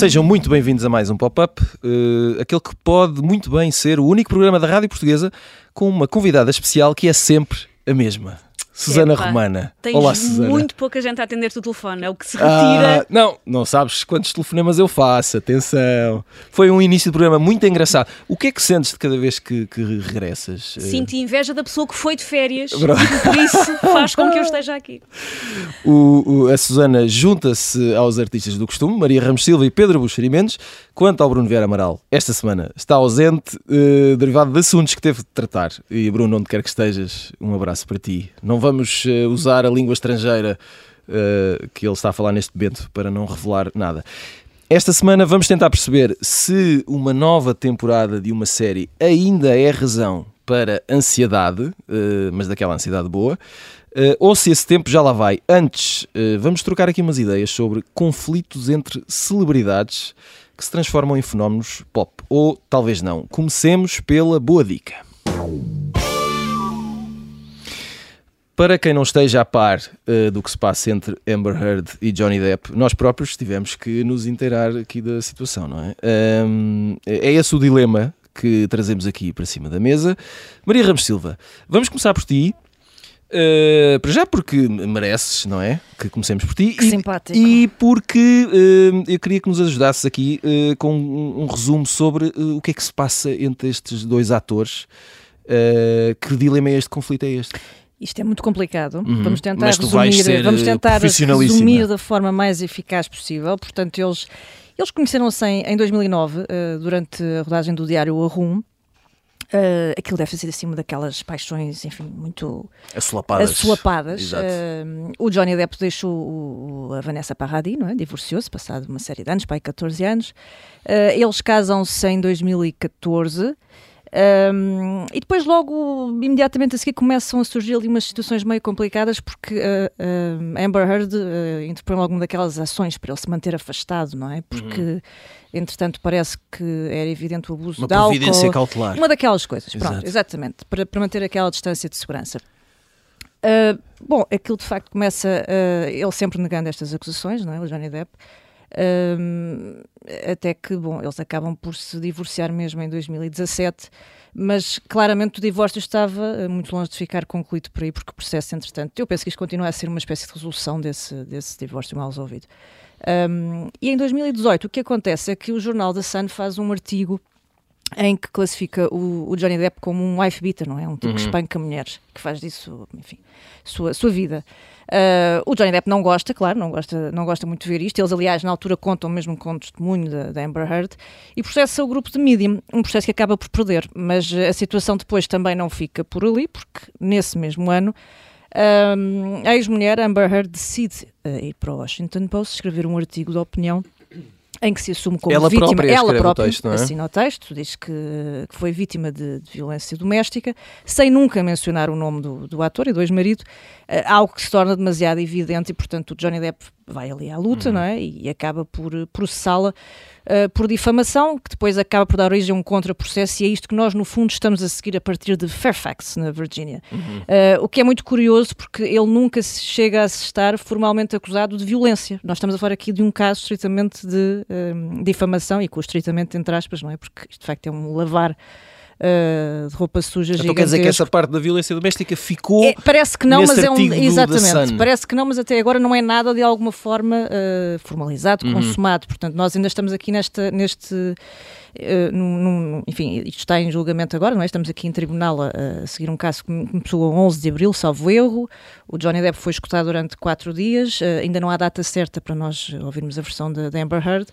Sejam muito bem-vindos a mais um Pop-Up, uh, aquele que pode muito bem ser o único programa da rádio portuguesa com uma convidada especial que é sempre a mesma. Susana Epa, Romana. Tens Olá, Susana. muito pouca gente a atender-te o telefone, é o que se retira. Ah, não, não sabes quantos telefonemas eu faço, atenção. Foi um início de programa muito engraçado. O que é que sentes de cada vez que, que regressas? Eh, Sinto inveja da pessoa que foi de férias Verdade. e por isso faz com que eu esteja aqui. O- o- a Susana junta-se aos artistas do costume, Maria Ramos Silva e Pedro Buxeri Mendes. Quanto ao Bruno Vieira Amaral, esta semana está ausente, eh, derivado de assuntos que teve de tratar. E Bruno, onde quer que estejas, um abraço para ti. Não vamos eh, usar a língua estrangeira eh, que ele está a falar neste momento para não revelar nada. Esta semana vamos tentar perceber se uma nova temporada de uma série ainda é razão para ansiedade, eh, mas daquela ansiedade boa, ou se esse tempo já lá vai. Antes, vamos trocar aqui umas ideias sobre conflitos entre celebridades que se transformam em fenómenos pop. Ou talvez não. Comecemos pela boa dica. Para quem não esteja a par eh, do que se passa entre Amber Heard e Johnny Depp, nós próprios tivemos que nos inteirar aqui da situação, não é? Ahm, é esse o dilema que trazemos aqui para cima da mesa. Maria Ramos Silva, vamos começar por ti. Uh, para já porque mereces, não é? Que comecemos por ti. Que e, simpático. E porque uh, eu queria que nos ajudasses aqui uh, com um, um resumo sobre uh, o que é que se passa entre estes dois atores. Uh, que dilema é este? Que conflito é este? Isto é muito complicado. Uhum. Vamos tentar resumir, ser, vamos eh, tentar resumir da forma mais eficaz possível. Portanto, eles, eles conheceram-se em, em 2009, eh, durante a rodagem do diário Arrum. Uh, aquilo deve ter sido assim daquelas paixões, enfim, muito Assolapadas. assolapadas. Uh, o Johnny Depp deixou o- o- a Vanessa Paradis, não é? Divorciou-se, passado uma série de anos, pai, 14 anos. Uh, eles casam-se em 2014. Um, e depois, logo, imediatamente a seguir, começam a surgir ali umas situações meio complicadas porque uh, uh, Amber Heard uh, interpõe logo uma daquelas ações para ele se manter afastado, não é? Porque, entretanto, parece que era evidente o abuso Uma de álcool. providência cautelar. Uma daquelas coisas, pronto, Exato. exatamente, para, para manter aquela distância de segurança. Bom, aquilo de facto começa, ele sempre negando estas acusações, não é? O Johnny Depp. Ahm, até que, bom, eles acabam por se divorciar mesmo em 2017, mas claramente o divórcio estava ah, muito longe de ficar concluído por aí, porque o processo, entretanto, eu penso que isto continua a ser uma espécie de resolução desse, desse divórcio mal resolvido. Ahm, e em 2018, o que acontece é que o jornal The Sun faz um artigo em que classifica o, o Johnny Depp como um wife beater, não é? Um tipo que espanca mulheres, que faz disso, enfim, sua, sua vida. Ah, o Johnny Depp não gosta, claro, não gosta, não gosta muito de ver isto. Eles, aliás, na altura contam mesmo com o testemunho da, da Amber Heard e processa o grupo de Medium, um processo que acaba por perder. Mas a situação depois também não fica por ali, porque nesse mesmo ano um, a ex-mulher Amber Heard decide uh, ir para o Washington Post escrever um artigo de opinião em que se assume como Ela vítima, própria ela escreve o própria texto, é? assina o texto, diz que, que foi vítima de, de violência doméstica, sem nunca mencionar o nome do, do ator e do ex-marido, algo que se torna demasiado evidente e, portanto, o Johnny Depp vai ali à luta, Uhum. não é? E, acaba por eh, processá-la eh, por difamação, que depois acaba por dar origem a um contraprocesso, e é isto que nós, no fundo, estamos a seguir a partir de Fairfax, na Virgínia. Uhum. Eh, o que é muito curioso, porque ele nunca se chega a estar formalmente acusado de violência. Nós estamos a falar aqui de um caso estritamente de eh, difamação, e com estritamente entre aspas, não é? Porque isto, de facto, é um lavar eh, de roupa suja Então quer dizer que essa parte da violência doméstica ficou. É, parece que não, mas é um. Exatamente. Parece que não, mas até agora não é nada de alguma forma eh, formalizado, Uhum. consumado. Portanto, nós ainda estamos aqui nesta, neste. eh, num- num- enfim, isto está em julgamento agora, não é? Estamos aqui em tribunal a, a seguir um caso que começou a 11 de abril, salvo erro. O Johnny Depp foi escutado durante quatro dias. eh, ainda não há data certa para nós ouvirmos a versão da Amber Heard.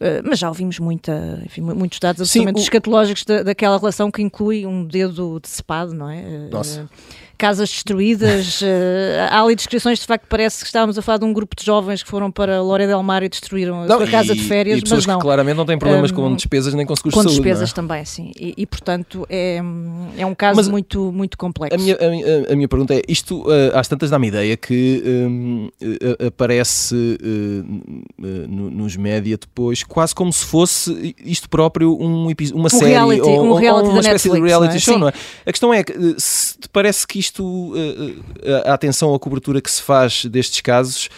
Uh, mas já ouvimos muita, enfim, mu- muitos dados Sim, absolutamente o- escatológicos da, daquela relação que inclui um dedo decepado, não é? Uh, Nossa. Uh, casas destruídas. eh, há ali descrições, de facto, parece que estávamos a falar de um grupo de jovens que foram para Loré del Mar e destruíram a sua casa e- de férias, e pessoas mas não. que claramente não têm problemas com Hum, despesas nem com seguros Com de saúde. é? despesas também, sim. E, e, portanto, é, é um caso Mas muito, muito complexo. A minha, a, a minha pergunta é: isto eh, às tantas dá-me ideia que hum, eh, aparece eh, eh, no- nos média depois quase como se fosse isto próprio um, uma série reality- ou, um ou- ou reality uma espécie de Netflix, reality não é? show, Sim. não é? A questão é que se te parece que isto, eh, eh, a atenção à cobertura que se faz destes casos.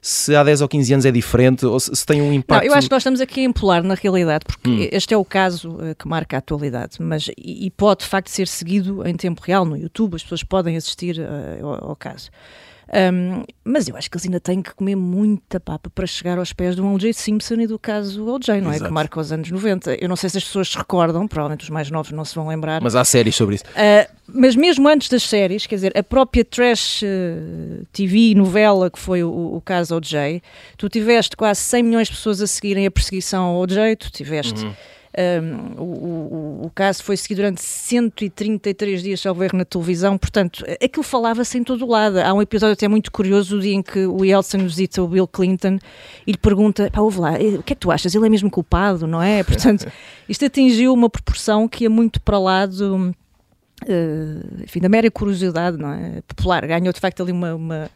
Se há 10 ou 15 anos é diferente ou se, tem um Não, impacto. eu acho que nós estamos aqui a empolar na realidade, porque Hum. este é o caso eh, que marca a atualidade, mas e, e pode de facto ser seguido em tempo real no YouTube, as pessoas podem assistir eh, ao, ao caso. Um, mas eu acho que eles ainda têm que comer muita papa para chegar aos pés do O.J. Simpson e do caso O.J., não é? Exato. Que marca os anos 90. Eu não sei se as pessoas se recordam, provavelmente os mais novos não se vão lembrar. Mas há séries sobre isso. Uh, mas mesmo antes das séries, quer dizer, a própria trash uh, TV novela que foi o, o caso OJ, tu tiveste quase 100 milhões de pessoas a seguirem a perseguição ao OJ, tu tiveste. Um, o, o- o caso foi seguido durante 133 dias, salvo erro, na televisão, portanto, aquilo falava-se em todo o lado. Há um episódio até muito curioso, o dia em que o Yeltsin visita o Bill Clinton e lhe pergunta: pá, ouve lá, eh, o que é que tu achas? Ele é mesmo culpado, não é? Portanto, isto atingiu uma proporção que ia muito para lá do eh, enfim, da mera curiosidade não é? popular. Ganhou de facto ali uma, uma,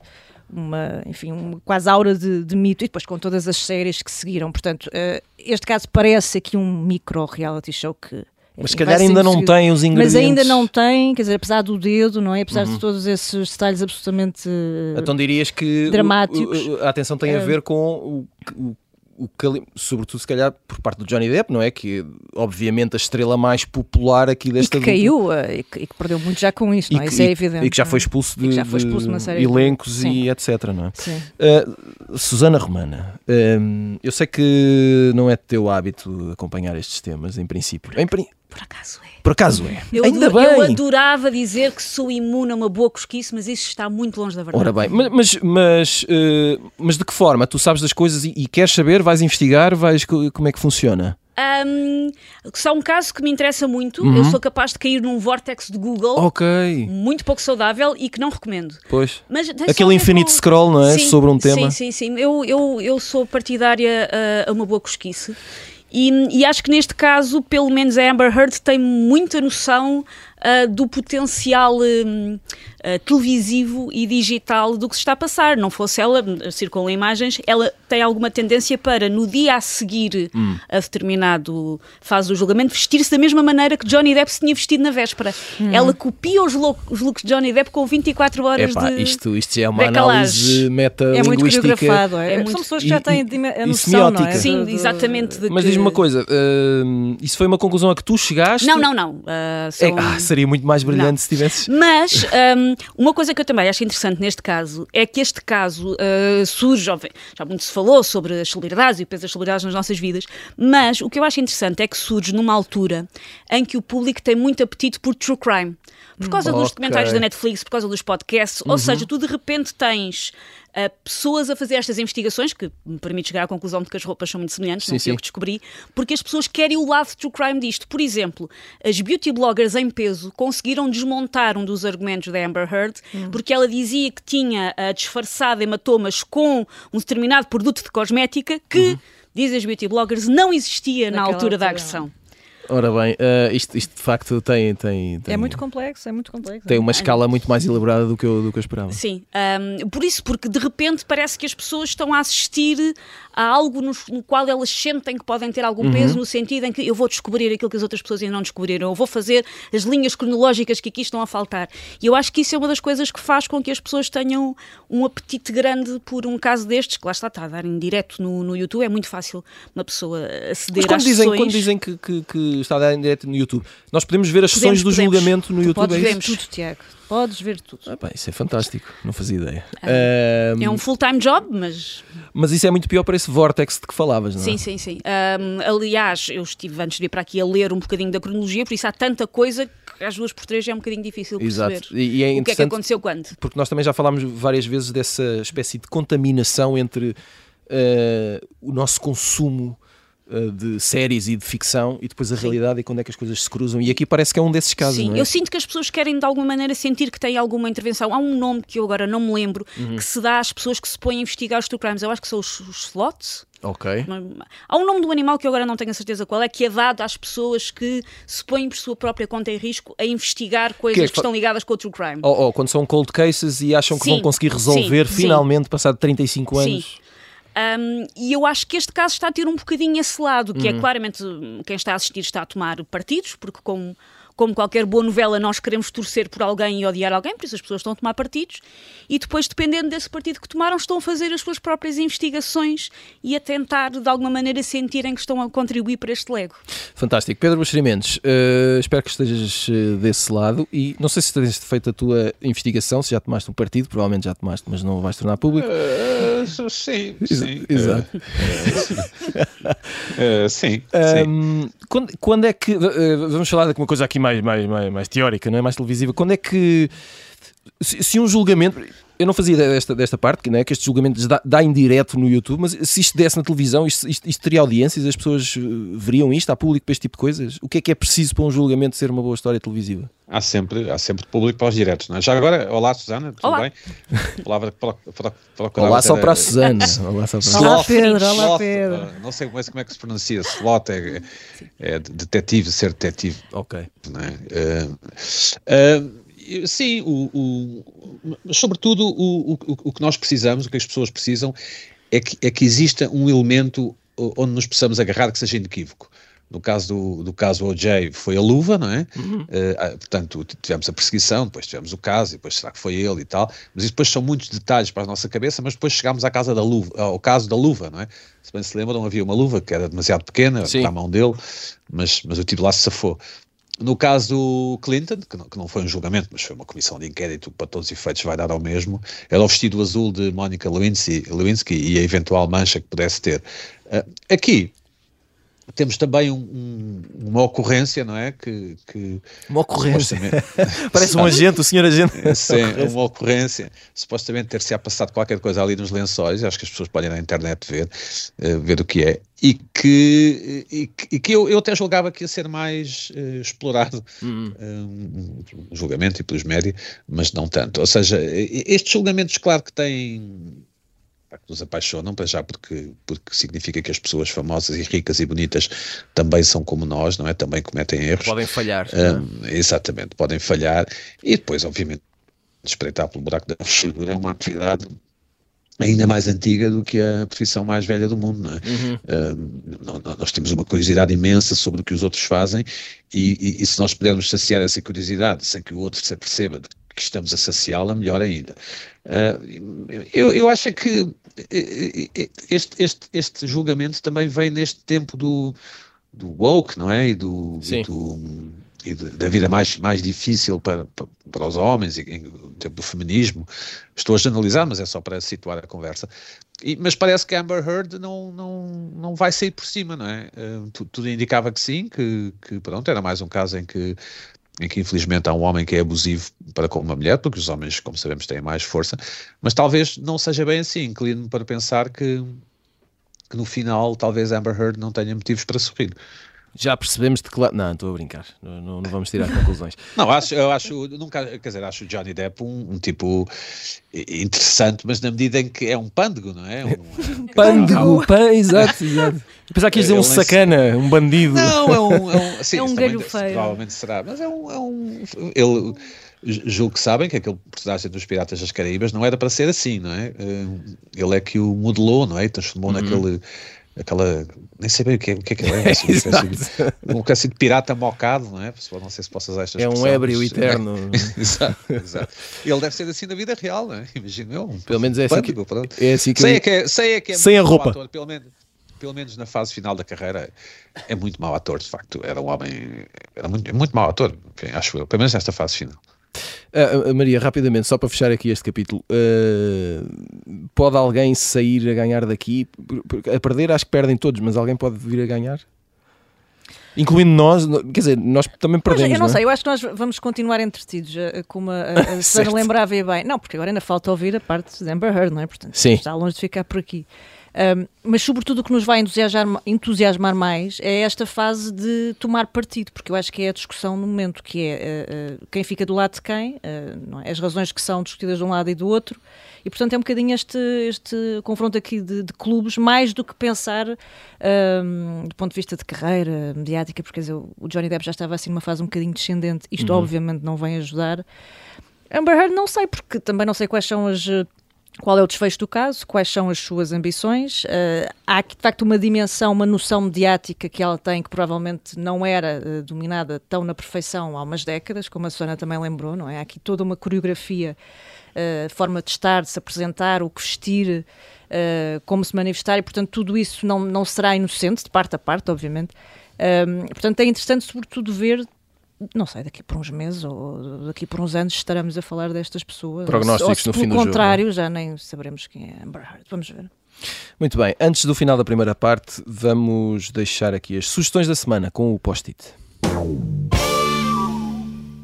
uma, enfim, uma quase aura de, de mito e depois com todas as séries que seguiram. Portanto, eh, este caso parece aqui um micro reality show que. Mas se enfim, calhar ainda não tem os ingredientes. Mas ainda não tem, quer dizer, apesar do dedo, não é? Apesar Uhum. de todos esses detalhes absolutamente. eh, Então dirias que o- dramáticos. o- a atenção tem a É. ver com o, o, o cali- sobretudo se calhar por parte do Johnny Depp, não é? Que obviamente a estrela mais popular aqui e desta que dupla. caiu eh, e que, e que perdeu muito já com isto, não é? que- Isso é evidente. e que já é? foi expulso de, E que foi expulso de elencos Sim. e etc, não é? Sim. Uh, Susana Romana, um, eu sei que não é teu hábito acompanhar estes temas, em princípio. Em pri- Por acaso é. Por acaso é. Eu, Ainda bem. eu adorava dizer que sou imune a uma boa cosquice, mas isso está muito longe da verdade. Ora bem, mas, mas, mas, eh, mas de que forma? Tu sabes das coisas e, e queres saber? Vais investigar? Vais, co- como é que funciona? Ahm, só um caso que me interessa muito. Uhum. Eu sou capaz de cair num vórtex de Google Ok, muito pouco saudável e que não recomendo. pois. Mas Aquele ver infinite com- scroll, não é? Sim, Sobre um tema. Sim, sim, sim. Eu, eu, eu sou partidária uh, a uma boa cosquice. E, e acho que neste caso, pelo menos a Amber Heard tem muita noção uh, do potencial um, uh, televisivo e digital do que se está a passar. Não fosse ela, circulam imagens, ela tem alguma tendência para, no dia a seguir Hum. a determinado fase do julgamento, vestir-se da mesma maneira que Johnny Depp se tinha vestido na véspera. Ela copia os, os looks de Johnny Depp com 24 horas Epá, de... isto, isto já é uma análise É muito meta-linguística. coreografado, é? É São muito- pessoas que já têm e- a noção, não é? Sim, exatamente. de Mas que- diz-me uma coisa, hum, isso foi uma conclusão a que tu chegaste? Não, não, não. É- são- ah, seria muito mais brilhante Não. se tivesses. Mas uma coisa que eu também acho interessante neste caso é que este caso ah, surge, já muito se falou sobre as celebridades e o peso das celebridades nas nossas vidas, mas o que eu acho interessante é que surge numa altura em que o público tem muito apetite por true crime. Por causa dos ok. Uhum. documentários da Netflix, por causa dos podcasts, ou seja, tu de repente tens pessoas a fazer estas investigações, que me permite chegar à conclusão de que as roupas são muito semelhantes, Sim, não eu sim. que descobri, porque as pessoas querem o lado true crime disto. Por exemplo, as beauty bloggers em peso conseguiram desmontar um dos argumentos da Amber Heard, Hum. porque ela dizia que tinha ah, disfarçado hematomas com um determinado produto de cosmética que, dizem as beauty bloggers, não existia na Naquela altura da altura, agressão. Ora bem, ah, isto, isto de facto tem, tem, tem, É muito complexo, é muito complexo. tem uma escala muito mais elaborada do que eu, do que eu esperava. Sim, ahm, por isso, porque de repente parece que as pessoas estão a assistir a algo no, no qual elas sentem que podem ter algum Uhum. peso, no sentido em que eu vou descobrir aquilo que as outras pessoas ainda não descobriram, eu vou fazer as linhas cronológicas que aqui estão a faltar. E eu acho que isso é uma das coisas que faz com que as pessoas tenham um apetite grande por um caso destes, que lá está, está a dar em direto no, no YouTube, é muito fácil uma pessoa aceder Mas quando às dizem, sessões. quando dizem que, que, que está a dar em direto no YouTube, nós podemos ver as Podemos, sessões do podemos. julgamento no YouTube, Podes é ver isso? tudo, Tiago. Podes ver tudo. Ah, pá, isso é fantástico, não fazia ideia. É Ahm, um full-time job, mas Mas isso é muito pior para esse vortex de que falavas, não é? Sim, sim, sim. Ahm, aliás, eu estive antes de vir para aqui a ler um bocadinho da cronologia, por isso há tanta coisa que às duas por três é um bocadinho difícil perceber Exato. E, é o que é que aconteceu quando. porque nós também já falámos várias vezes dessa espécie de contaminação entre eh, o nosso consumo uh, de séries e de ficção e depois a Sim. realidade e quando é que as coisas se cruzam. E aqui parece que é um desses casos. Sim, é? eu sinto que as pessoas querem de alguma maneira sentir que tem alguma intervenção. Há um nome que eu agora não me lembro uhum. que se dá às pessoas que se põem a investigar os true crimes. Eu acho que são os, os slots. Ok. Há um nome do animal que eu agora não tenho a certeza qual é, que é dado às pessoas que se põem por sua própria conta em risco a investigar coisas que, é que, que estão ligadas com o true crime. Ou, ou, quando são cold cases e acham que sim, vão conseguir resolver sim, finalmente, sim. passado 35 anos. Sim. Um, e eu acho que este caso está a ter um bocadinho esse lado, que é uhum. é claramente quem está a assistir está a tomar partidos, porque com como qualquer boa novela, nós queremos torcer por alguém e odiar alguém, por isso as pessoas estão a tomar partidos, e depois, dependendo desse partido que tomaram, estão a fazer as suas próprias investigações e a tentar, de alguma maneira, sentirem que estão a contribuir para este lego. Fantástico. Pedro Buxerimentos, uh, espero que estejas uh, desse lado e não sei se tens feito a tua investigação, se já tomaste um partido, provavelmente já tomaste, mas não o vais tornar público. Uh, sim, sim. Exato. sim. Um, quando, quando, é que. vamos falar de uma coisa aqui mais, mais, mais, mais teórica, não é? mais televisiva. Quando é que. Se, se, um julgamento. Eu não fazia desta, desta parte, não é? que este julgamento dá, dá em direto no YouTube, mas se isto desse na televisão, isto, isto, isto, teria audiências, as pessoas eh, veriam isto, há público para este tipo de coisas? O que é que é preciso para um julgamento ser uma boa história televisiva? Há sempre, há sempre público para os diretos, não é? Já agora, olá Susana, tudo olá. bem? Palavra para, para, para, olá só para a Susana. olá, só para olá Pedro, olá Pedro. Não sei como é, como é que se pronuncia, slot é, é detetive, ser detetive. Ok. Não é? Uh, uh, Sim, o, o, sobretudo o, o, o que nós precisamos, o que as pessoas precisam, é que, é que exista um elemento onde nos possamos agarrar que seja inequívoco. No caso do, do caso OJ foi a luva, não é? Uhum. Uh, portanto, tivemos a perseguição, depois tivemos o caso, e depois será que foi ele e tal. Mas depois são muitos detalhes para a nossa cabeça, mas depois chegámos à casa da luva, ao caso da luva, não é? Se bem se lembram, havia uma luva que era demasiado pequena Sim. para a mão dele, mas, mas o tipo lá se safou. No caso Clinton, que não, que não, foi um julgamento, mas foi uma comissão de inquérito, para todos os efeitos vai dar ao mesmo, era o vestido azul de Monica Lewinsky, Lewinsky e a eventual mancha que pudesse ter. Uh, aqui, temos também um, um, uma ocorrência, não é? Que, que uma ocorrência. Parece um agente, o senhor agente. Sim, uma ocorrência. Supostamente ter-se passado qualquer coisa ali nos lençóis, acho que as pessoas podem na internet ver, uh, ver o que é, e que, e que, e que eu, eu, até julgava que ia ser mais uh, explorado uhum. um, um, julgamento e pelos médias, mas não tanto. Ou seja, estes julgamentos, claro que têm que nos apaixonam, para já porque, porque significa que as pessoas famosas e ricas e bonitas também são como nós, não é? Também cometem erros. Podem falhar. Um, exatamente, podem falhar. E depois, obviamente, espreitar pelo buraco da figura é uma atividade ainda mais antiga do que a profissão mais velha do mundo, não é? Uhum. Um, nós temos uma curiosidade imensa sobre o que os outros fazem e, e, e se nós pudermos saciar essa curiosidade sem que o outro se aperceba de que estamos a saciá-la, melhor ainda. Uh, eu, eu acho que eh, eh, este, este, este julgamento também vem neste tempo do, do woke, não é? E do, e do e da vida mais, mais difícil para, para, para os homens, e no tempo do feminismo. Estou a generalizar, mas é só para situar a conversa. E, mas parece que Amber Heard não, não, não vai sair por cima, não é? Uh, tudo indicava que sim, que, que pronto, era mais um caso em que em que infelizmente há um homem que é abusivo para com uma mulher, porque os homens, como sabemos, têm mais força, mas talvez não seja bem assim. Inclino-me para pensar que, que no final talvez Amber Heard não tenha motivos para sorrir. Já percebemos de que lado. Não, estou a brincar. Não, não, não, vamos tirar conclusões. Não, acho, eu acho, nunca, quer dizer, acho Johnny Depp um, um, tipo interessante, mas na medida em que é um pândego, não é? Um, pândego, pã, exato, exato. Pensar que dizer um sacana, um bandido. Não, é um. É um, sim, é um galho feio. Provavelmente será, mas é um. É um ele julgo que sabem que aquele personagem dos Piratas das Caraíbas não era para ser assim, não é? Eh, ele é que o modelou, não é? Transformou uhum. naquele aquela. Nem sei bem o que é, o que, é que é. Assim, uma, espécie de, uma espécie de pirata mocado, não é? Não sei se posso usar estas É um ébrio eterno. exato, exato. Ele deve ser assim na vida real, não é? Imagino eu. Um pelo menos é assim. Que, é assim que sei, é que é, sei é que é Sem a roupa. Ator, pelo menos pelo menos na fase final da carreira, é muito mau ator, de facto. Era um homem. Era muito, muito mau ator, acho eu, pelo menos nesta fase final. Uh, Maria, rapidamente, só para fechar aqui este capítulo, uh, pode alguém sair a ganhar daqui? A perder, acho que perdem todos, mas alguém pode vir a ganhar? Incluindo nós, quer dizer, nós também perdemos. Mas, eu não, não é? sei, eu acho que nós vamos continuar entretidos, como a, a, a lembrava bem. Não, porque agora ainda falta ouvir a parte de Amber Heard, não é? Portanto, Sim. está longe de ficar por aqui. Um, mas, sobretudo, o que nos vai entusiasmar, entusiasmar, mais é esta fase de tomar partido, porque eu acho que é a discussão no momento, que é uh, uh, quem fica do lado de quem, uh, é? as razões que são discutidas de um lado e do outro, e portanto é um bocadinho este, este confronto aqui de, de clubes, mais do que pensar um, do ponto de vista de carreira mediática, porque dizer, o Johnny Depp já estava assim numa fase um bocadinho descendente, isto uhum. obviamente não vem ajudar. Amber Heard não sei, porque também não sei quais são as qual é o desfecho do caso, quais são as suas ambições. Uh, há aqui, de facto, uma dimensão, uma noção mediática que ela tem que provavelmente não era uh, dominada tão na perfeição há umas décadas, como a Susana também lembrou, não é? Há aqui toda uma coreografia, uh, forma de estar, de se apresentar, o que vestir, como se manifestar, e, portanto, tudo isso não, não será inocente, de parte a parte, obviamente. portanto, é interessante, sobretudo, ver não sei, daqui por uns meses ou daqui por uns anos estaremos a falar destas pessoas. Prognósticos ou se, no fim do contrário, jogo, já nem saberemos quem é Amber Heard. Vamos ver. Muito bem, antes do final da primeira parte, vamos deixar aqui as sugestões da semana com o post-it.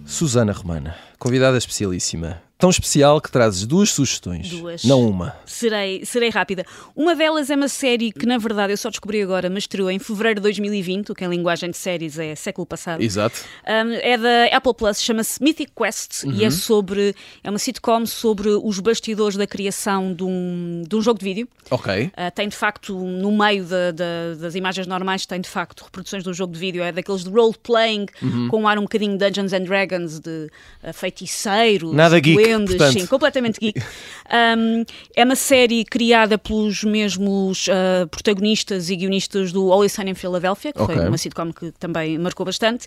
Susana Romana, convidada especialíssima tão especial que trazes duas sugestões. Duas. Não uma. Serei, serei rápida. Uma delas é uma série que, na verdade, eu só descobri agora, mas estreou em fevereiro de 2020, o que em linguagem de séries é século passado. Exato. Um, é da Apple Plus, chama-se Mythic Quest uhum. e é uhum. sobre. É uma sitcom sobre os bastidores da criação de um, de um jogo de vídeo. Ok. Uh, tem de facto, no meio de, de, das imagens normais, tem de facto reproduções de um jogo de vídeo. É daqueles de role-playing, uhum. com um ar um bocadinho Dungeons and Dragons, de uh, feiticeiros. Nada geek duendes, sim, completamente geek. Um, é uma série criada pelos mesmos uh, protagonistas e guionistas do Always Sunny in Philadelphia, que okay. foi uma sitcom que também marcou bastante.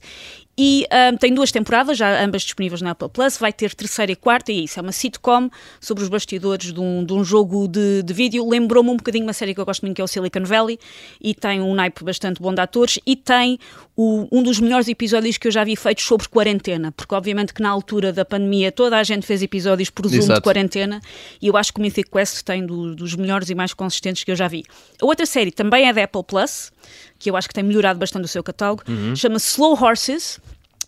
E um, tem duas temporadas, já ambas disponíveis na Apple Plus. Vai ter terceira e quarta, e é isso. É uma sitcom sobre os bastidores de um, de um jogo de, de vídeo. Lembrou-me um bocadinho uma série que eu gosto muito, que é o Silicon Valley, e tem um naipe bastante bom de atores. E tem o, um dos melhores episódios que eu já vi feitos sobre quarentena, porque obviamente que na altura da pandemia toda a gente fez episódios por Zoom Exato. de quarentena, e eu acho que o Mythic Quest tem do, dos melhores e mais consistentes que eu já vi. A outra série também é da Apple Plus, que eu acho que tem melhorado bastante o seu catálogo, uhum. chama-se Slow Horses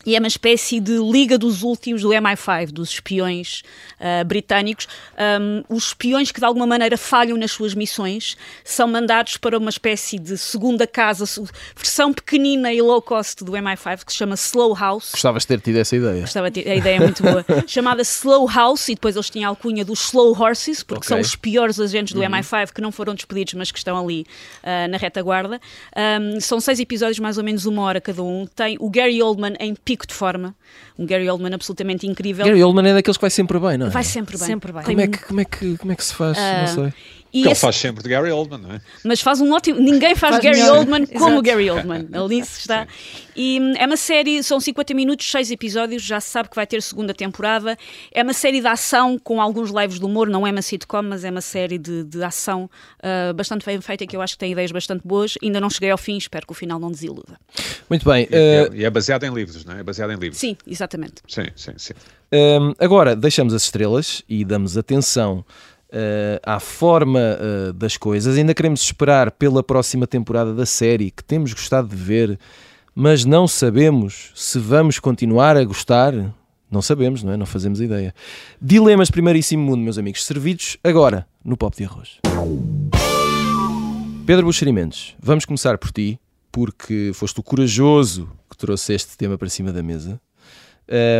e é uma espécie de liga dos últimos do MI5, dos espiões uh, britânicos. Um, os espiões que de alguma maneira falham nas suas missões são mandados para uma espécie de segunda casa, versão pequenina e low cost do MI5 que se chama Slow House. Gostavas de ter tido essa ideia. Gostava de ter, a ideia é muito boa. Chamada Slow House e depois eles tinham a alcunha dos Slow Horses, porque okay. são os piores agentes do uhum. MI5 que não foram despedidos, mas que estão ali uh, na retaguarda. Um, são seis episódios, mais ou menos uma hora cada um. Tem o Gary Oldman em pico de forma. Um Gary Oldman absolutamente incrível. Gary Oldman é daqueles que vai sempre bem, não é? Vai sempre bem. Sempre bem. Como, é que, como, é que, como é que se faz? Uh, não sei. E esse... ele faz sempre de Gary Oldman, não é? Mas faz um ótimo. Ninguém faz, faz Gary melhor. Oldman como Gary Oldman. Ali está. E hum, é uma série, são 50 minutos, 6 episódios, já se sabe que vai ter segunda temporada. É uma série de ação com alguns lives de humor, não é uma sitcom, mas é uma série de, de ação uh, bastante bem feita que eu acho que tem ideias bastante boas. Ainda não cheguei ao fim, espero que o final não desiluda. Muito bem. Uh... E, é, e é baseado em livros, não é? É baseado em livros. Sim, exatamente. Sim, sim, sim. Um, agora, deixamos as estrelas e damos atenção uh, à forma uh, das coisas. Ainda queremos esperar pela próxima temporada da série, que temos gostado de ver, mas não sabemos se vamos continuar a gostar. Não sabemos, não é? Não fazemos ideia. Dilemas Primeiríssimo Mundo, meus amigos, servidos agora no Pop de Arroz. Pedro Buxerimentos, vamos começar por ti, porque foste o corajoso que trouxe este tema para cima da mesa.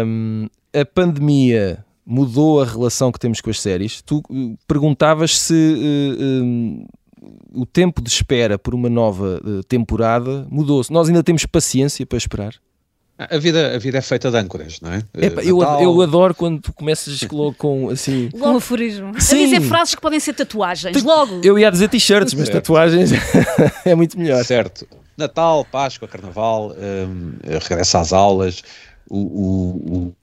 Um, a pandemia mudou a relação que temos com as séries. Tu uh, perguntavas se uh, o tempo de espera por uma nova uh, temporada mudou-se. Nós ainda temos paciência para esperar. A vida, a vida é feita de âncoras, não é? Epa, eu, eu adoro quando tu começas com assim. Com aforismo. Sim. A dizer frases que podem ser tatuagens, logo. Eu ia dizer t-shirts, mas tatuagens é muito melhor. Certo. Natal, Páscoa, Carnaval, um, regresso às aulas, o, o, o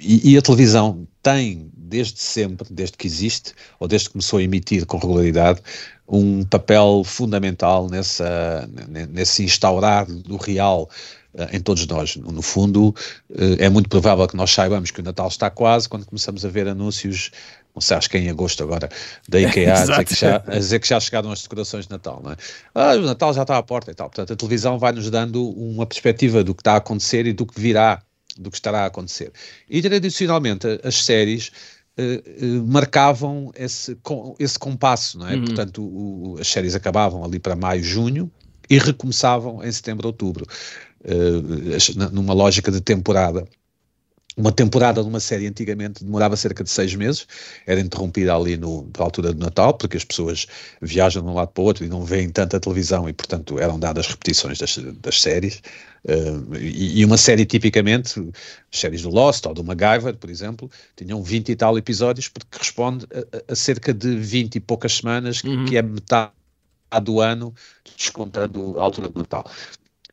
e, e, a televisão tem, desde sempre, desde que existe, ou desde que começou a emitir com regularidade, um papel fundamental nessa, nesse instaurar do real uh, em todos nós. No fundo, uh, é muito provável que nós saibamos que o Natal está quase quando começamos a ver anúncios, não sei, acho que é em agosto agora, da IKEA, a, dizer que já, a dizer que já chegaram as decorações de Natal, não é? Ah, o Natal já está à porta e tal. Portanto, a televisão vai nos dando uma perspectiva do que está a acontecer e do que virá do que estará a acontecer. E tradicionalmente as séries uh, marcavam esse, com, esse compasso, não é? Uhum. Portanto, o, as séries acabavam ali para maio, junho e recomeçavam em setembro, outubro, uh, numa lógica de temporada. Uma temporada de uma série antigamente demorava cerca de seis meses, era interrompida ali no, na altura do Natal, porque as pessoas viajam de um lado para o outro e não veem tanta televisão e, portanto, eram dadas repetições das, das séries. Uh, e, e, uma série, tipicamente, séries do Lost ou do MacGyver, por exemplo, tinham 20 e tal episódios, porque corresponde a, a cerca de 20 e poucas semanas, uhum. que é metade do ano, descontando a altura do Natal.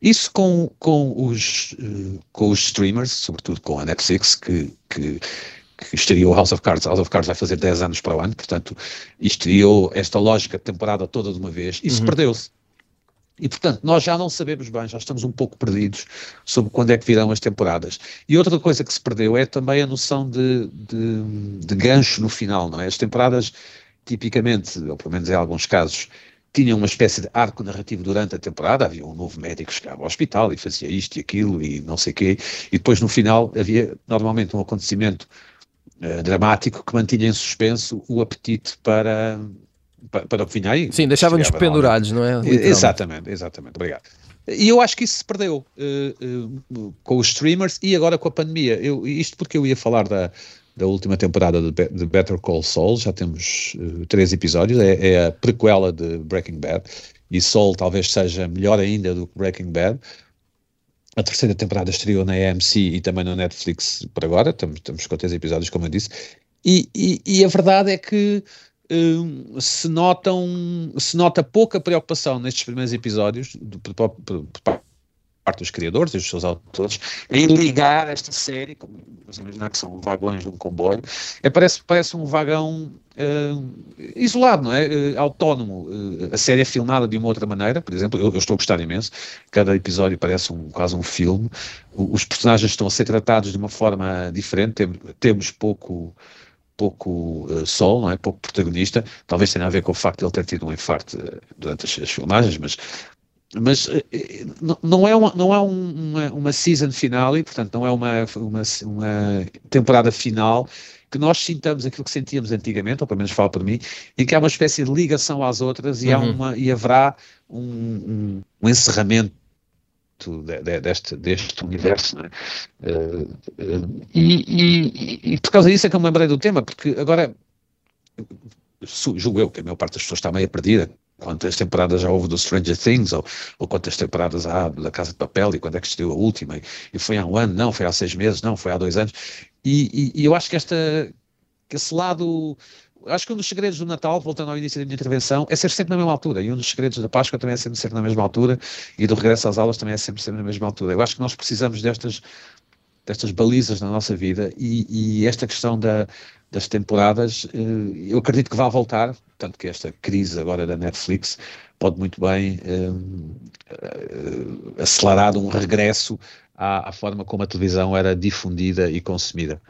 Isso com, com, os, uh, com os streamers, sobretudo com a Netflix, que, que, que estreou House of Cards. House of Cards vai fazer 10 anos para o ano, portanto, estreou esta lógica de temporada toda de uma vez. Isso uhum. perdeu-se. E, portanto, nós já não sabemos bem, já estamos um pouco perdidos sobre quando é que virão as temporadas. E outra coisa que se perdeu é também a noção de, de, de gancho no final, não é? As temporadas, tipicamente, ou pelo menos em alguns casos, tinha uma espécie de arco narrativo durante a temporada, havia um novo médico que chegava ao hospital e fazia isto e aquilo e não sei o quê, e depois no final havia normalmente um acontecimento uh, dramático que mantinha em suspenso o apetite para, para, para o que vinha aí. Sim, deixava-nos pendurados, não é? Exatamente, exatamente, obrigado. E eu acho que isso se perdeu uh, uh, com os streamers e agora com a pandemia. Eu, isto porque eu ia falar da, da última temporada de, Better Call Saul, já temos uh, três episódios, é, é, a prequela de Breaking Bad, e Saul talvez seja melhor ainda do que Breaking Bad. A terceira temporada estreou na AMC e também na Netflix por agora, estamos, estamos com três episódios, como eu disse, e, e, e a verdade é que uh, se, notam, se nota pouca preocupação nestes primeiros episódios, por, por, parte dos criadores e dos seus autores, em ligar esta série, como vamos imaginar que são vagões de um comboio, é, parece, parece um vagão uh, isolado, não é? Uh, autónomo. Uh, a série é filmada de uma outra maneira, por exemplo, eu, eu, estou a gostar imenso, cada episódio parece um, quase um filme, os personagens estão a ser tratados de uma forma diferente, Tem, temos pouco pouco uh, sol, não é? pouco protagonista, talvez tenha a ver com o facto de ele ter tido um infarto uh, durante as, as filmagens, mas mas eh, eh, não é uma, não é uma, uma season finale, portanto, não é uma, uma, uma temporada final que nós sintamos aquilo que sentíamos antigamente, ou pelo menos falo por mim, em que há uma espécie de ligação às outras e, uhum. há uma, e haverá um, um, um encerramento de, de, deste, deste universo. É? Uh, uh, e, e, e, por causa disso é que eu me lembrei do tema, porque agora julgo eu que a maior parte das pessoas está meio perdida quantas temporadas já houve do Stranger Things, ou, ou quantas temporadas há da Casa de Papel, e quando é que estreou a última, e, e, foi há um ano, não, foi há seis meses, não, foi há dois anos, e, e, e eu acho que esta, que esse lado, acho que um dos segredos do Natal, voltando ao início da minha intervenção, é ser sempre na mesma altura, e um dos segredos da Páscoa também é sempre ser na mesma altura, e do regresso às aulas também é sempre ser na mesma altura. Eu acho que nós precisamos destas destas balizas na nossa vida e, e esta questão da, das temporadas, eh, eu acredito que vai voltar, tanto que esta crise agora da Netflix pode muito bem um, eh, acelerar um regresso à, à, forma como a televisão era difundida e consumida.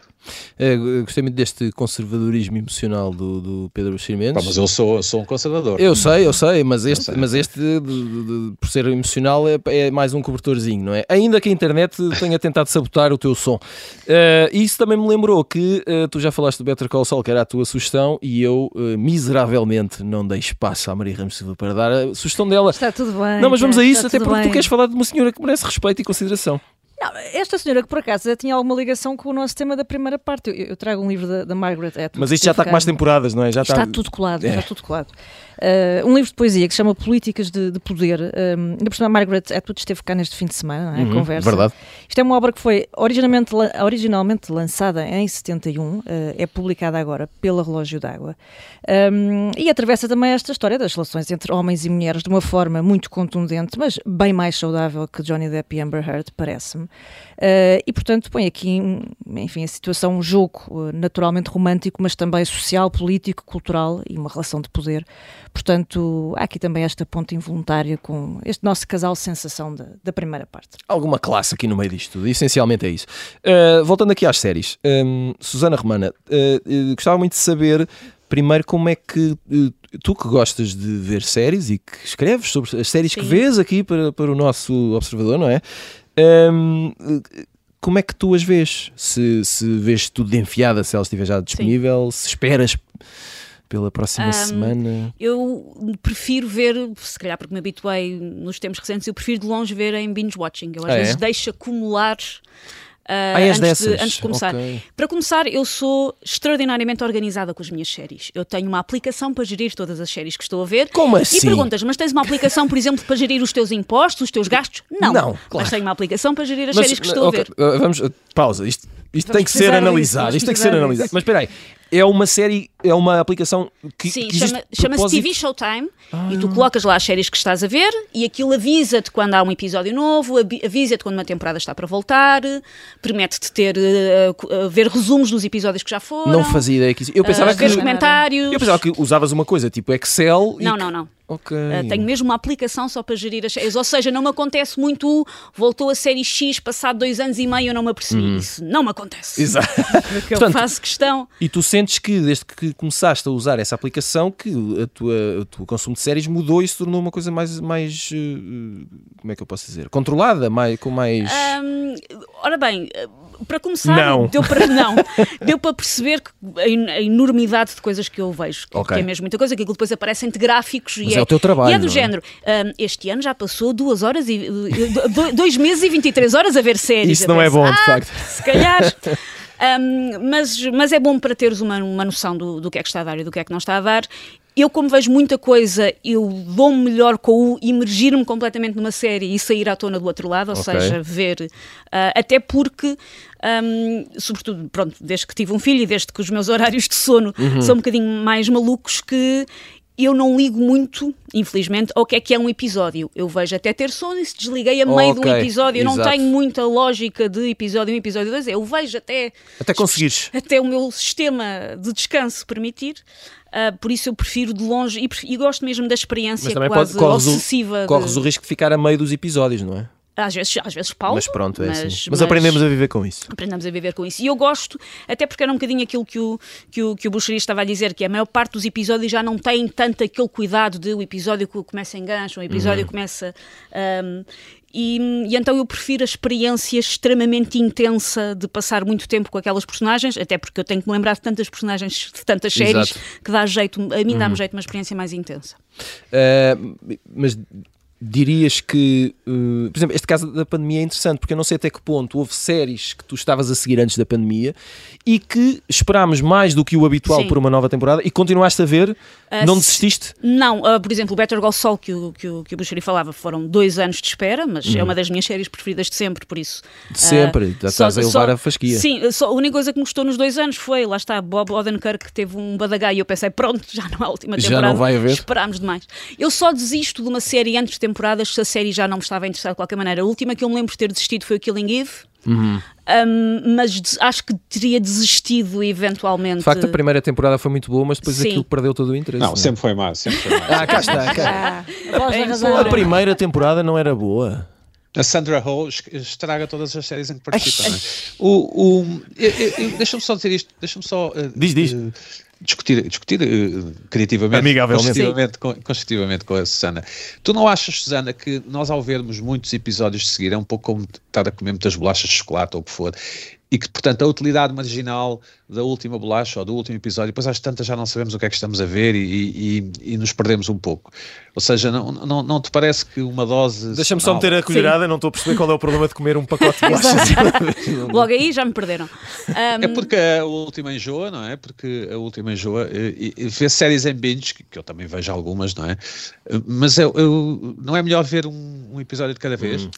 É, gostei muito deste conservadorismo emocional do, do Pedro Buxeri Mendes. mas eu sou, sou um conservador. Eu sei, eu sei, mas este, sei. Mas este de, de, de, por ser emocional, é, é, mais um cobertorzinho, não é? Ainda que a internet tenha tentado sabotar o teu som. Uh, isso também me lembrou que uh, tu já falaste do Better Call Saul, que era a tua sugestão, e eu uh, miseravelmente não dei espaço à Maria Ramos Silva para dar a sugestão dela. Está tudo bem. Não, mas vamos a isso, até porque bem. tu queres falar de uma senhora que merece respeito e consideração. Não, esta senhora que por acaso tinha alguma ligação com o nosso tema da primeira parte. Eu, eu trago um livro da, da Margaret Atwood. Mas isto já está com mais temporadas, não é? Já está, está tudo colado, é. já tudo colado. Uh, um livro de poesia que se chama Políticas de, de Poder. Ainda por cima, a Margaret Atwood esteve cá neste fim de semana, não é? Uhum, conversa. Verdade. Isto é uma obra que foi originalmente, originalmente lançada em 71, uh, é publicada agora pela Relógio d'Água. Um, e atravessa também esta história das relações entre homens e mulheres de uma forma muito contundente, mas bem mais saudável que Johnny Depp e Amber Heard, parece-me. Uh, e, portanto, põe aqui, enfim, a situação, um jogo naturalmente romântico, mas também social, político, cultural e uma relação de poder Portanto, há aqui também esta ponta involuntária com este nosso casal sensação da, da primeira parte. Alguma classe aqui no meio disto tudo, essencialmente é isso. Uh, voltando aqui às séries, um, Susana Romana, uh, gostava muito de saber primeiro como é que uh, tu que gostas de ver séries e que escreves sobre as séries Sim. que vês aqui para, para o nosso observador, não é? Um, como é que tu as vês? Se, se vês tudo de enfiada, se ela estiver já disponível, se esperas pela próxima Um, semana. Eu prefiro ver, se calhar porque me habituei nos tempos recentes, eu prefiro de longe ver em binge watching. Eu às Ah, é? vezes deixo acumular. És antes, de, antes de começar. Ok. Para começar, eu sou extraordinariamente organizada com as minhas séries. Eu tenho uma aplicação para gerir todas as séries que estou a ver. Como E assim? perguntas, mas tens uma aplicação, por exemplo, para gerir os teus impostos, os teus gastos? Não. Não, claro. Mas tenho uma aplicação para gerir as Mas, séries que estou ok, a ver. uh, Vamos, uh, pausa. Isto, isto tem que ser analisado. Isto tem que ser analisado. Mas espera aí. É uma série, é uma aplicação que, Sim, que chama- chama-se TV Showtime e tu colocas lá as séries que estás a ver e aquilo avisa-te quando há um episódio novo, avi- avisa-te quando uma temporada está para voltar, permite-te ter cu- eh, ver resumos dos episódios que já foram. Não fazia ideia que isso. Eu pensava eh, que. ver os comentários. Eu pensava que usavas uma coisa tipo Excel e. Não, que- não, não. Ok. Uh, tenho mesmo uma aplicação só para gerir as séries. Ou seja, não me acontece muito. Voltou a série X passado dois anos e meio, eu não me apercebi. Isso não me acontece. Exato. Porque eu Portanto, faço questão. E tu sentes que desde que começaste a usar essa aplicação que a tua, o teu consumo de séries mudou e se tornou uma coisa mais, mais uh, como é que eu posso dizer? Controlada, mais, com mais. Hum, ora bem, para começar, Não. deu para não, deu para perceber que a, en- a enormidade de coisas que eu vejo, que, Ok. que é mesmo muita coisa, que aquilo depois aparecem de gráficos Mas e é o teu trabalho, E é do é? género. hum, este ano já passou duas horas e do- dois meses e 23 horas a ver séries. Isso não é ver- bom, de Ah, facto. Se calhar. Um, mas, mas é bom para teres uma, uma noção do, do que é que está a dar e do que é que não está a dar. Eu, como vejo muita coisa, eu dou-me melhor com o imergir-me completamente numa série e sair à tona do outro lado, ou Ok. seja, ver. ah, até porque, um, sobretudo, pronto, desde que tive um filho e desde que os meus horários de sono Uhum. são um bocadinho mais malucos, que eu não ligo muito, infelizmente, ao que é que é um episódio. Eu vejo até ter sono e se desliguei a meio de Ok, um episódio. Eu não exato. tenho muita lógica de episódio 1 episódio 2. Eu vejo até Até conseguires. até o meu sistema de descanso permitir. Ah, por isso eu prefiro de longe e, e gosto mesmo da experiência Mas quase pode, corres, obsessiva. o, de- corres o risco de ficar a meio dos episódios, não é? Às vezes, às vezes pausa, mas pronto, é mas, assim. Mas, aprendemos a viver com isso. aprendemos a viver com isso. E eu gosto, até porque era um bocadinho aquilo que o, que o, que o Buxeri estava a dizer, que a maior parte dos episódios já não tem tanto aquele cuidado de o episódio começa em gancho, o episódio Uhum. começa. ahm, e, e então eu prefiro a experiência extremamente intensa de passar muito tempo com aquelas personagens, até porque eu tenho que me lembrar de tantas personagens, de tantas séries, Exato. Uhum. que dá jeito, a mim dá-me jeito uma experiência mais intensa. Uh, mas dirias que, uh, por exemplo, este caso da pandemia é interessante porque eu não sei até que ponto houve séries que tu estavas a seguir antes da pandemia e que esperámos mais do que o habitual Sim. por uma nova temporada e continuaste a ver, Ah, não desististe? Não, ah, por exemplo, o Better Call Saul, que o, que o, que o Buxeri falava, foram dois anos de espera, mas é uma das minhas séries preferidas de sempre, por isso. Uhum. De sempre, já ah, só- estás a só- levar a fasquia. Sim, só, a única coisa que me gostou nos dois anos foi, lá está, Bob Odenkirk que teve um badagá e eu pensei, pronto, já não há última Já temporada. não vai haver. Esperámos demais. Eu só desisto de uma série antes de temporadas se a série já não me estava a interessar de qualquer maneira. A última que eu me lembro de ter desistido foi o Killing Eve. Uhum. Um, mas acho que teria desistido eventualmente. De facto, a primeira temporada foi muito boa, mas depois Sim. aquilo perdeu todo o interesse. Não, é? sempre foi má, sempre foi má. Ah, cá está. Cá. Ah, a razão. A primeira temporada não era boa. A Sandra Oh es- estraga todas as séries em que participa. é? O, o, Deixa-me só dizer isto, deixa-me só eh, Diz, diz. eh, discutir, discutir eh, criativamente, Amigavelmente. construtivamente com, construtivamente com a Susana. Tu não achas, Susana, que nós ao vermos muitos episódios de seguir é um pouco como estar a comer muitas bolachas de chocolate ou o que for, e que, portanto, a utilidade marginal da última bolacha ou do último episódio, depois às tantas já não sabemos o que é que estamos a ver e, e- e nos perdemos um pouco. Ou seja, não, não, não te parece que uma dose... Deixa-me só meter a colherada, não estou a perceber qual é o problema de comer um pacote de bolachas. Logo aí já me perderam. Um, É porque a última enjoa, não é? Porque a última enjoa e, e vê séries em binge, que, que eu também vejo algumas, não é? Mas eu, eu- não é melhor ver um, um episódio de cada vez?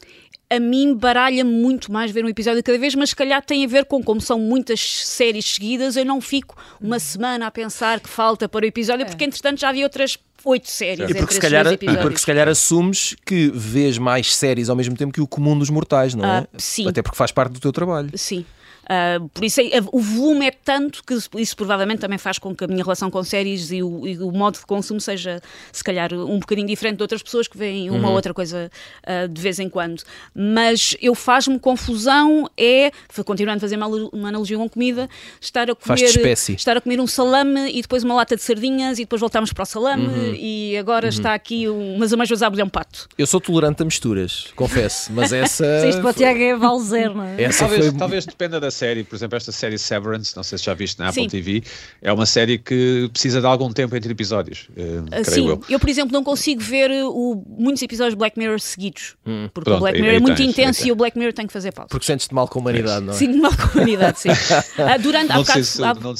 A mim baralha muito mais ver um episódio cada vez, mas se calhar tem a ver com como são muitas séries seguidas, eu não fico uma semana a pensar que falta para o episódio, porque entretanto já havia outras oito séries E entre porque se, calhar, e porque se calhar assumes que vês mais séries ao mesmo tempo que o comum dos mortais, não é? Ah, sim. Até porque faz parte do teu trabalho. Sim. Ah, por isso é- o volume é tanto que isso provavelmente também faz com que a minha relação com séries e o, e o modo de consumo seja se calhar um bocadinho diferente de outras pessoas que veem uma ou outra coisa ah, de vez em quando. Mas eu faz-me confusão é, continuando a fazer uma, uma analogia com comida, estar a comer estar a comer um salame e depois uma lata de sardinhas e depois voltamos para o salame e agora está aqui umas ameijas a abrir um pato. Eu sou tolerante a misturas, confesso, mas essa. Sim, isto para o Tiago é valzer, não é? Essa Talvez, foi. talvez dependa da série, por exemplo, esta série Severance, não sei se já viste na Apple Sim. TV, é uma série que precisa de algum tempo entre episódios, eh, creio Sim, eu. eu. por exemplo, não consigo ver uh, o- muitos episódios de Black Mirror seguidos. Porque Pronto, o Black Mirror é muito tens, intenso tens. e o Black Mirror tem que fazer pausa. Porque sentes-te mal com a humanidade, não é? Sim, mal comunidade, sim. Ah, durante, há, Não te bocado, censuro, há, não.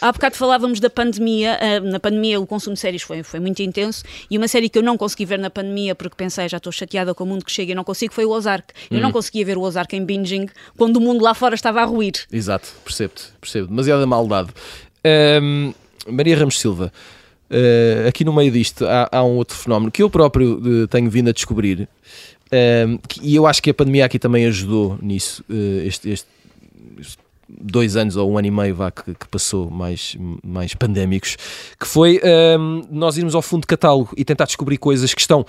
Há bocado falávamos da pandemia. ah, na pandemia, o consumo de séries foi, foi muito intenso. E uma série que eu não consegui ver na pandemia, porque pensei, já estou chateada com o mundo que chega e não consigo, foi o Ozark. Eu não conseguia ver o Ozark em binging quando o mundo lá fora estava a ruir. Exato, percebo-te, percebo. Demasiada maldade. Ahm, Maria Ramos Silva, ah, aqui no meio disto há, há um outro fenómeno que eu próprio eh, tenho vindo a descobrir que- e eu acho que a pandemia aqui também ajudou nisso. este, este- este dois anos ou um ano e meio vá, que, que passou mais, mais pandémicos, que foi ahm, nós irmos ao fundo de catálogo e tentar descobrir coisas que estão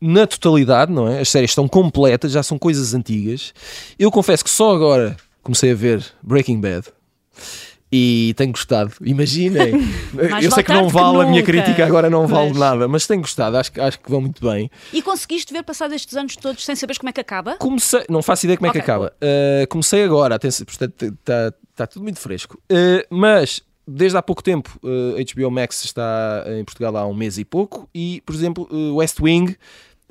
na totalidade, não é? As séries estão completas, já são coisas antigas. Eu confesso que só agora comecei a ver Breaking Bad. E tenho gostado, imaginem. Eu sei vale que não tarde que vale a minha crítica, agora não vale Mas- nada, mas tenho gostado, acho, acho que vão muito bem. E conseguiste ver passado estes anos todos sem saberes como é que acaba? Comecei, não faço ideia como é Ok, que acaba. Uh, comecei agora, portanto está tá tudo muito fresco. Uh, mas desde há pouco tempo, uh, HBO Max está em Portugal há um mês e pouco, e por exemplo, uh, West Wing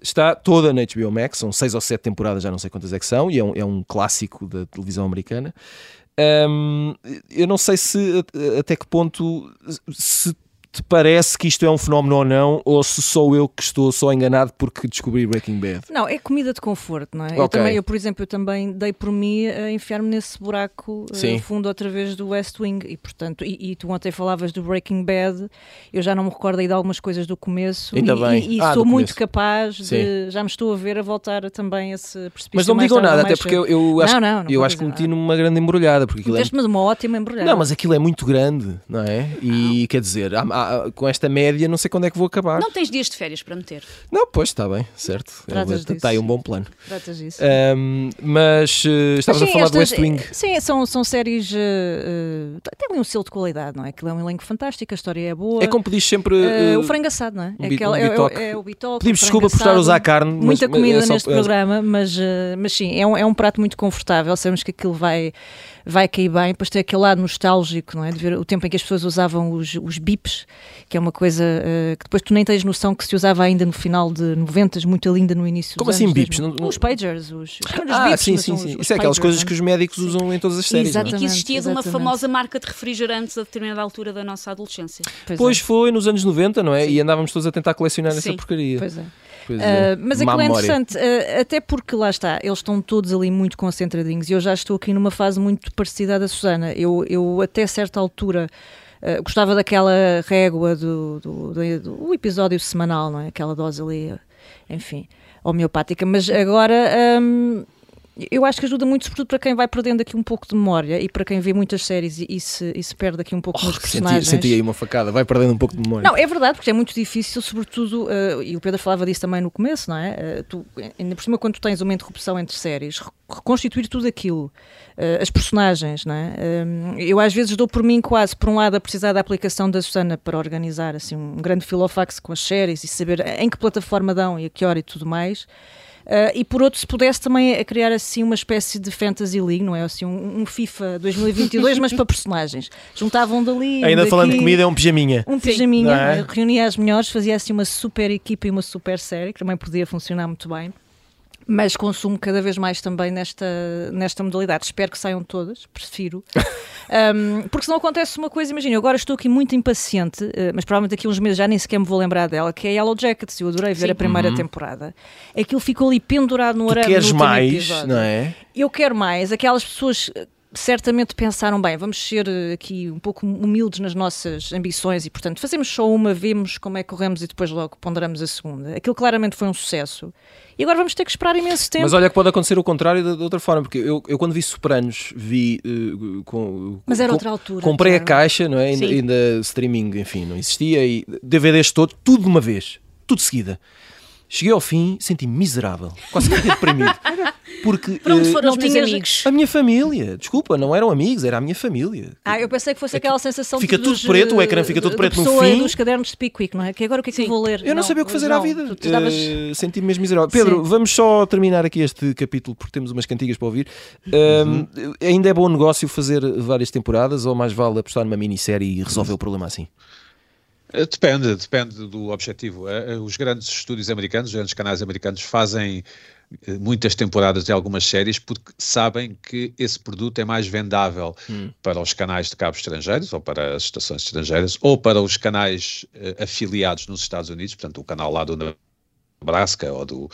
está toda na HBO Max, são seis ou sete temporadas, já não sei quantas é que são, e é um, é um clássico da televisão americana. Um, eu não sei se até que ponto se te parece que isto é um fenómeno ou não, ou se sou eu que estou só enganado porque descobri Breaking Bad. Não, é comida de conforto, não é? Eu, Ok. também, eu, por exemplo, eu também dei por mim a enfiar-me nesse buraco eh, Sim. fundo outra vez do West Wing e, portanto, e, e tu ontem falavas do Breaking Bad, eu já não me recordo aí de algumas coisas do começo Ainda e, bem. e- e Ah, sou muito capaz de, Sim. já me estou a ver a voltar também a esse precipício. Mas não me digam nada, até porque eu, eu acho, Não, não, não eu acho que meti numa grande embrulhada. Porque é... Meteste-me uma ótima embrulhada. Não, mas aquilo é muito grande, não é? E quer dizer, há- há- com esta média, não sei quando é que vou acabar. Não tens dias de férias para meter. Não, pois está bem, certo. Está disso. aí um bom plano. Tratas disso. Ahm, mas eh, estavas Mas a falar do estas- West Wing. Sim, são, são séries. eh, tem ali um selo de qualidade, não é? Aquilo é um elenco fantástico, a história é boa. É como pedis sempre. Eh, o frango assado, não é? um É, aquela- um é- é- é o bitoque. Pedimos desculpa por estar a usar carne. mas- Muita mas comida é só- neste é- programa, mas, mas sim, é um, é um prato muito confortável. Sabemos que aquilo vai, vai cair bem. Depois tem aquele lado nostálgico, não é? De ver o tempo em que as pessoas usavam os, os bips, que é uma coisa eh, que depois tu nem tens noção que se usava ainda no final de 90, muito linda no início Como dos assim anos bips? 2000. Não- não- Os pagers, os, os Ah, bips, sim, sim, sim. os- os Isso é aquelas pagers, coisas não é? que os médicos usam em todas as séries. não é? E que existia de uma exatamente. famosa marca de refrigerantes a determinada altura da nossa adolescência. Pois Pois é, foi nos anos 90, não é? E andávamos todos a tentar colecionar essa Sim. porcaria. pois é. É. Uh, mas aquilo é interessante, uh, até porque lá está, eles estão todos ali muito concentradinhos e eu já estou aqui numa fase muito parecida à da Susana. Eu, eu até certa altura uh, gostava daquela régua do, do, do- do episódio semanal, não é? Aquela dose ali, enfim, homeopática, mas agora. um, eu acho que ajuda muito, sobretudo para quem vai perdendo aqui um pouco de memória e para quem vê muitas séries e, e se, e se perde aqui um pouco nos Oh, senti, personagens. senti aí uma facada, vai perdendo um pouco de memória. Não, é verdade, porque é muito difícil, sobretudo, eh, e o Pedro falava disso também no começo, não é? Eh, tu, ainda por cima, quando tu tens uma interrupção entre séries, re- reconstituir tudo aquilo, eh, as personagens, não é? Eu às vezes dou por mim quase, por um lado, a precisar da aplicação da Susana para organizar assim, um grande filofax com as séries e saber em que plataforma dão e a que hora e tudo mais. Uh, e por outro, se pudesse também a criar assim uma espécie de fantasy league, não é? Assim, um, um FIFA 2022, mas para personagens. Juntavam dali. Ainda falando de daqui. comida, é um pijaminha. Um pijaminha, é? reunia as melhores, fazia assim uma super equipa e uma super série, que também podia funcionar muito bem. Mas consumo cada vez mais também nesta, nesta modalidade. Espero que saiam todas, prefiro. Um, porque senão acontece uma coisa, imagina, eu agora estou aqui muito impaciente, eh, mas provavelmente daqui a uns meses já nem sequer me vou lembrar dela, que é Yellow Jackets. Eu adorei ver Sim. a primeira temporada. Aquilo ficou ali pendurado no Uhum. Tu arame. queres mais, episódio. não é? Eu quero mais. Aquelas pessoas certamente pensaram bem, vamos ser eh, aqui um pouco humildes nas nossas ambições e, portanto, fazemos só uma, vemos como é que corremos e depois logo ponderamos a segunda. Aquilo claramente foi um sucesso. E agora vamos ter que esperar imenso tempo. Mas olha que pode acontecer o contrário de, de outra forma, porque eu, eu quando vi Sopranos, vi eh, com. Mas era outra altura. Comprei a Tiago. caixa, não é? Ainda, ainda streaming, enfim, não existia, e DVDs todo, tudo de uma vez, tudo de seguida. Cheguei ao fim, senti-me miserável, quase que deprimido. Porque Para onde eh, foram os não meus tinhas- amigos? a minha família, desculpa, não eram amigos, era a minha família. Ah, eu pensei que fosse aquela sensação fica de, tudo dos, preto, o ecrã fica todo da preto no pessoa fim. dos cadernos de Pickwick, não é? Que agora o que é que eu vou ler? Eu não, sabia o que fazer à não, vida. Tu, tu estavas- Eh, Senti-me mesmo miserável. Pedro, Sim. vamos só terminar aqui este capítulo porque temos umas cantigas para ouvir. Um, Ainda é bom negócio fazer várias temporadas ou mais vale apostar numa minissérie e resolver o problema assim? Eh, Depende, depende do objetivo. Eh, eh, Os grandes estúdios americanos, os grandes canais americanos fazem muitas temporadas de algumas séries porque sabem que esse produto é mais vendável para os canais de cabo estrangeiros ou para as estações estrangeiras ou para os canais afiliados nos Estados Unidos, portanto o canal lá do Nebraska ou do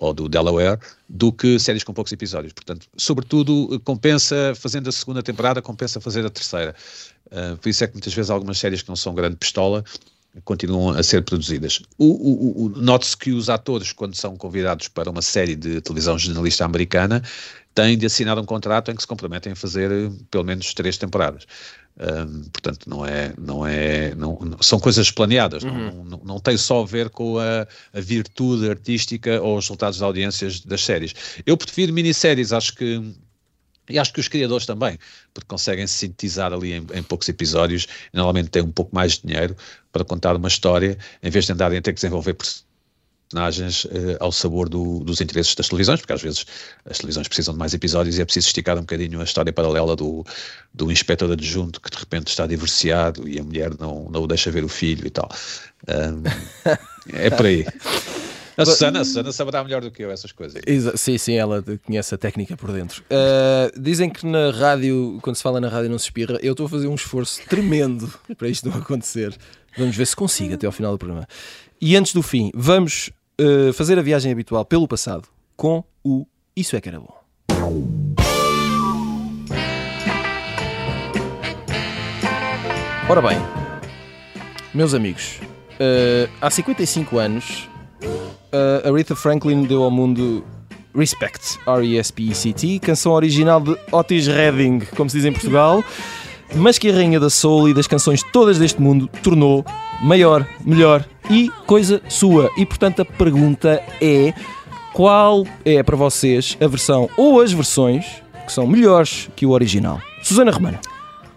ou do Delaware, do que séries com poucos episódios. Portanto, sobretudo, compensa, fazendo a segunda temporada, compensa fazer a terceira. Uh, por isso é que muitas vezes algumas séries que não são grande pistola continuam a ser produzidas. Note-se que os atores, quando são convidados para uma série de televisão jornalista americana, têm de assinar um contrato em que se comprometem a fazer eh, pelo menos três temporadas. Um, portanto, não é, não é, não, não- são coisas planeadas, não, não, não tem só a ver com a, a virtude artística ou os resultados de audiências das séries. Eu prefiro minisséries, acho que e acho que os criadores também, porque conseguem sintetizar ali em, em poucos episódios normalmente têm um pouco mais de dinheiro para contar uma história, em vez de andarem a ter que desenvolver personagens eh, ao sabor do- dos interesses das televisões, porque às vezes as televisões precisam de mais episódios e é preciso esticar um bocadinho a história paralela do, do inspetor adjunto que de repente está divorciado e a mulher não, não o deixa ver o filho e tal. Ahm, é por aí. A Susana, a Susana saberá melhor do que eu essas coisas. Sim, sim, ela conhece a técnica por dentro. Uh, dizem que na rádio, quando se fala na rádio, não se espirra. Eu estou a fazer um esforço tremendo para isto não acontecer. Vamos ver se consigo até ao final do programa. E antes do fim, vamos uh, fazer a viagem habitual pelo passado com o Isso é que era bom. Ora bem, meus amigos, uh, há 55 anos uh, Aretha Franklin deu ao mundo Respect, R-E-S-P-E-C-T, canção original de Otis Redding, como se diz em Portugal, mas que a rainha da soul e das canções todas deste mundo tornou maior, melhor e coisa sua. E portanto a pergunta é: qual é para vocês a versão ou as versões que são melhores que o original? Susana Romana.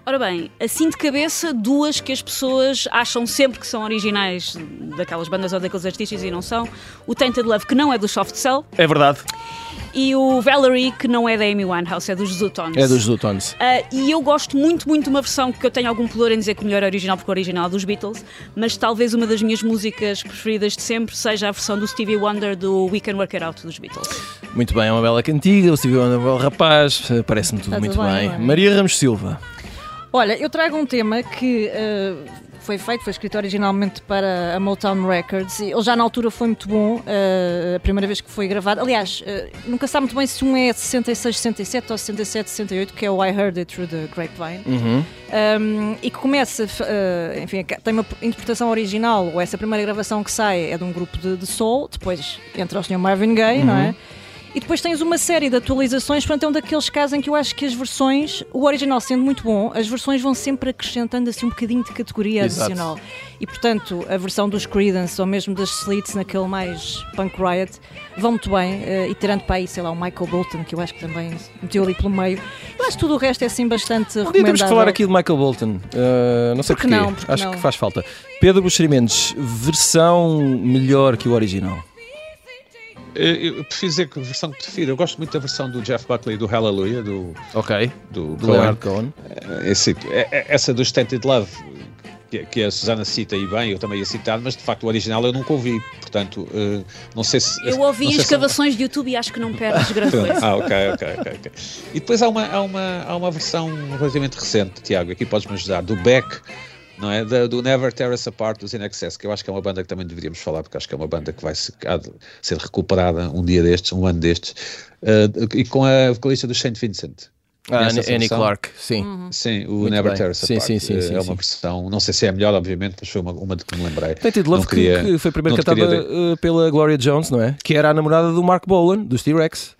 Ora bem, assim de cabeça, duas que as pessoas acham sempre que são originais daquelas bandas ou daqueles artistas e não são. O Tainted Love, que não é do Soft Cell, É verdade, e o Valerie, que não é da Amy Winehouse, é dos Zootones. é dos Zootones. Ah, e eu gosto muito, muito de uma versão que eu tenho algum pudor em dizer que o melhor é original, porque o original é dos Beatles, mas talvez uma das minhas músicas preferidas de sempre seja a versão do Stevie Wonder do We Can Work It Out dos Beatles. Muito bem, é uma bela cantiga, o Stevie Wonder é um belo rapaz, parece-me tudo Está muito tudo bem, bem. Maria Ramos Silva. Olha, eu trago um tema que eh, foi feito, foi escrito originalmente para a Motown Records e ele já na altura foi muito bom, eh, a primeira vez que foi gravado. Aliás, eh, nunca sabe muito bem se um é 66, 67 ou 67, 68, que é o I Heard It Through the Grapevine. Uhum. Um, e que começa, uh, enfim, tem uma interpretação original, ou essa primeira gravação que sai é de um grupo de, de soul, depois entra o Sr. Marvin Gaye, não é? E depois tens uma série de atualizações, portanto é um daqueles casos em que eu acho que as versões, o original sendo muito bom, as versões vão sempre acrescentando assim um bocadinho de categoria Exato. adicional. E portanto, a versão dos Creedence ou mesmo das Slits naquele mais punk riot vão muito bem, uh, e tirando para aí, sei lá, o Michael Bolton, que eu acho que também meteu ali pelo meio. Eu acho que tudo o resto é assim bastante Um dia temos que recomendável. falar aqui de Michael Bolton. Uh, não sei Por que porquê. não, por que Acho não? que faz falta. Pedro Buxeri Mendes, versão melhor que o original. Eu, eu prefiro dizer que a versão que prefiro, eu gosto muito da versão do Jeff Buckley do Hallelujah, do, Ok. do, Do. Leonard Cohen. Eh, esse- é- é- essa do Stanted Love, que, que a Susana cita e bem, eu também ia citar, mas de facto o original eu nunca ouvi, portanto, eh, não sei se. Eu ouvi sei se- escavações de YouTube e acho que não perdes grande coisa. Ah, ok, ok, ok. ok. E depois há uma, há, uma, há uma versão relativamente recente, Tiago, aqui podes-me ajudar, do Beck, não é? Da- do Never Tear Us Apart dos In Excess, que eu acho que é uma banda que também deveríamos falar, porque acho que é uma banda que vai se- há de ser recuperada um dia destes, um ano destes, eh, e com a vocalista do Saint Vincent. Ah, Annie? Clark, sim. Sim, o Muito Never. Tear Us Sim, Apart. sim, sim, eh, sim, é sim. uma versão, não sei se é a melhor, obviamente, mas foi uma, uma de que me lembrei. Tainted Love queria- que, foi primeiro cantada queria uh, pela Gloria Jones, não é? Que era a namorada do Mark Bolan, dos T-Rex.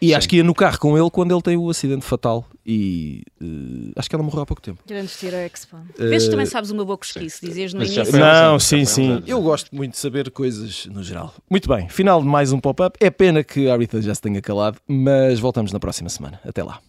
E acho que ia no carro com ele quando ele tem o acidente fatal e uh, acho que ela morreu há pouco tempo. Grande Tiro Expo. Uh, Vês também sabes uma boa cosquice, dizes no início. Não, sim, sim. Eu gosto muito de saber coisas no geral. Muito bem, final de mais um pop-up. É pena que a Aretha já se tenha calado, mas voltamos na próxima semana. Até lá.